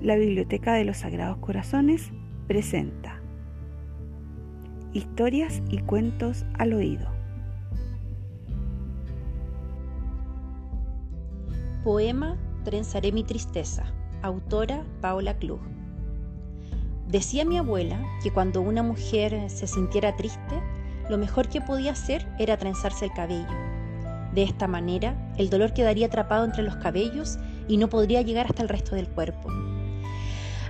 La Biblioteca de los Sagrados Corazones presenta Historias y cuentos al oído. Poema Trenzaré mi tristeza. Autora Paula Klug. Decía mi abuela que cuando una mujer se sintiera triste, lo mejor que podía hacer era trenzarse el cabello. De esta manera, el dolor quedaría atrapado entre los cabellos y no podría llegar hasta el resto del cuerpo.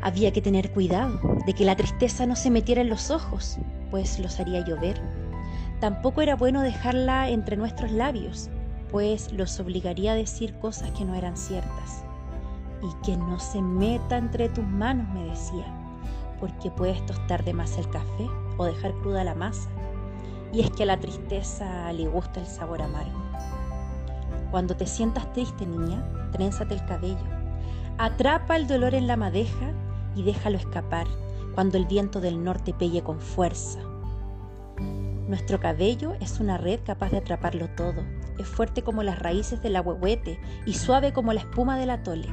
Había que tener cuidado de que la tristeza no se metiera en los ojos, pues los haría llover. Tampoco era bueno dejarla entre nuestros labios, pues los obligaría a decir cosas que no eran ciertas. Y que no se meta entre tus manos, me decía, porque puedes tostar de más el café o dejar cruda la masa. Y es que a la tristeza le gusta el sabor amargo. Cuando te sientas triste, niña, trénzate el cabello. Atrapa el dolor en la madeja y déjalo escapar cuando el viento del norte pelle con fuerza. Nuestro cabello es una red capaz de atraparlo todo. Es fuerte como las raíces del ahuehuete y suave como la espuma del atole.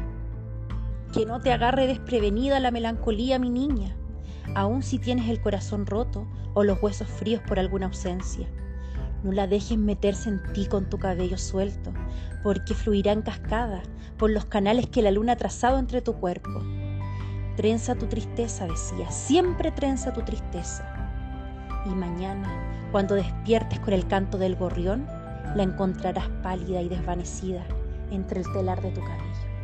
Que no te agarre desprevenida la melancolía, mi niña, aun si tienes el corazón roto o los huesos fríos por alguna ausencia. No la dejes meterse en ti con tu cabello suelto, porque fluirá en cascada por los canales que la luna ha trazado entre tu cuerpo. Trenza tu tristeza, decía, siempre trenza tu tristeza. Y mañana, cuando despiertes con el canto del gorrión, la encontrarás pálida y desvanecida entre el telar de tu cabello.